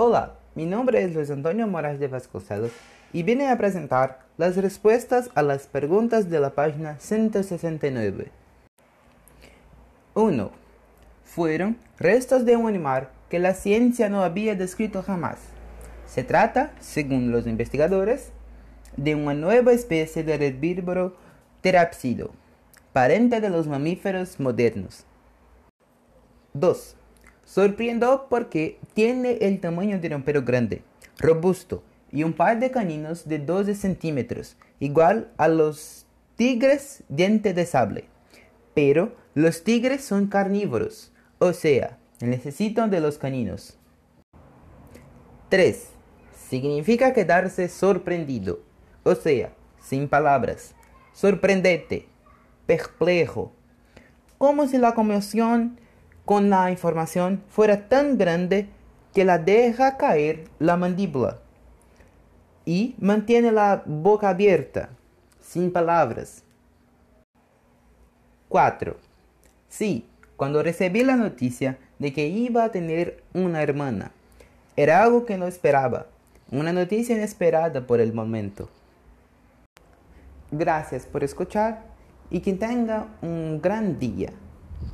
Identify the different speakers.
Speaker 1: Hola, mi nombre es Luis Antonio Moraes de Vasconcelos y vine a presentar las respuestas a las preguntas de la página 169. 1. Fueron restos de un animal que la ciencia no había descrito jamás. Se trata, según los investigadores, de una nueva especie de herbívoro terapsido, parente de los mamíferos modernos. 2. Sorprendió porque tiene el tamaño de un perro grande, robusto y un par de caninos de 12 centímetros, igual a los tigres diente de sable. Pero los tigres son carnívoros, o sea, necesitan de los caninos. 3. Significa quedarse sorprendido, o sea, sin palabras. Sorprendete, perplejo. Como si la conmoción con la información fuera tan grande que la deja caer la mandíbula y mantiene la boca abierta, sin palabras. 4. Sí, cuando recibí la noticia de que iba a tener una hermana, era algo que no esperaba, una noticia inesperada por el momento. Gracias por escuchar y que tenga un gran día.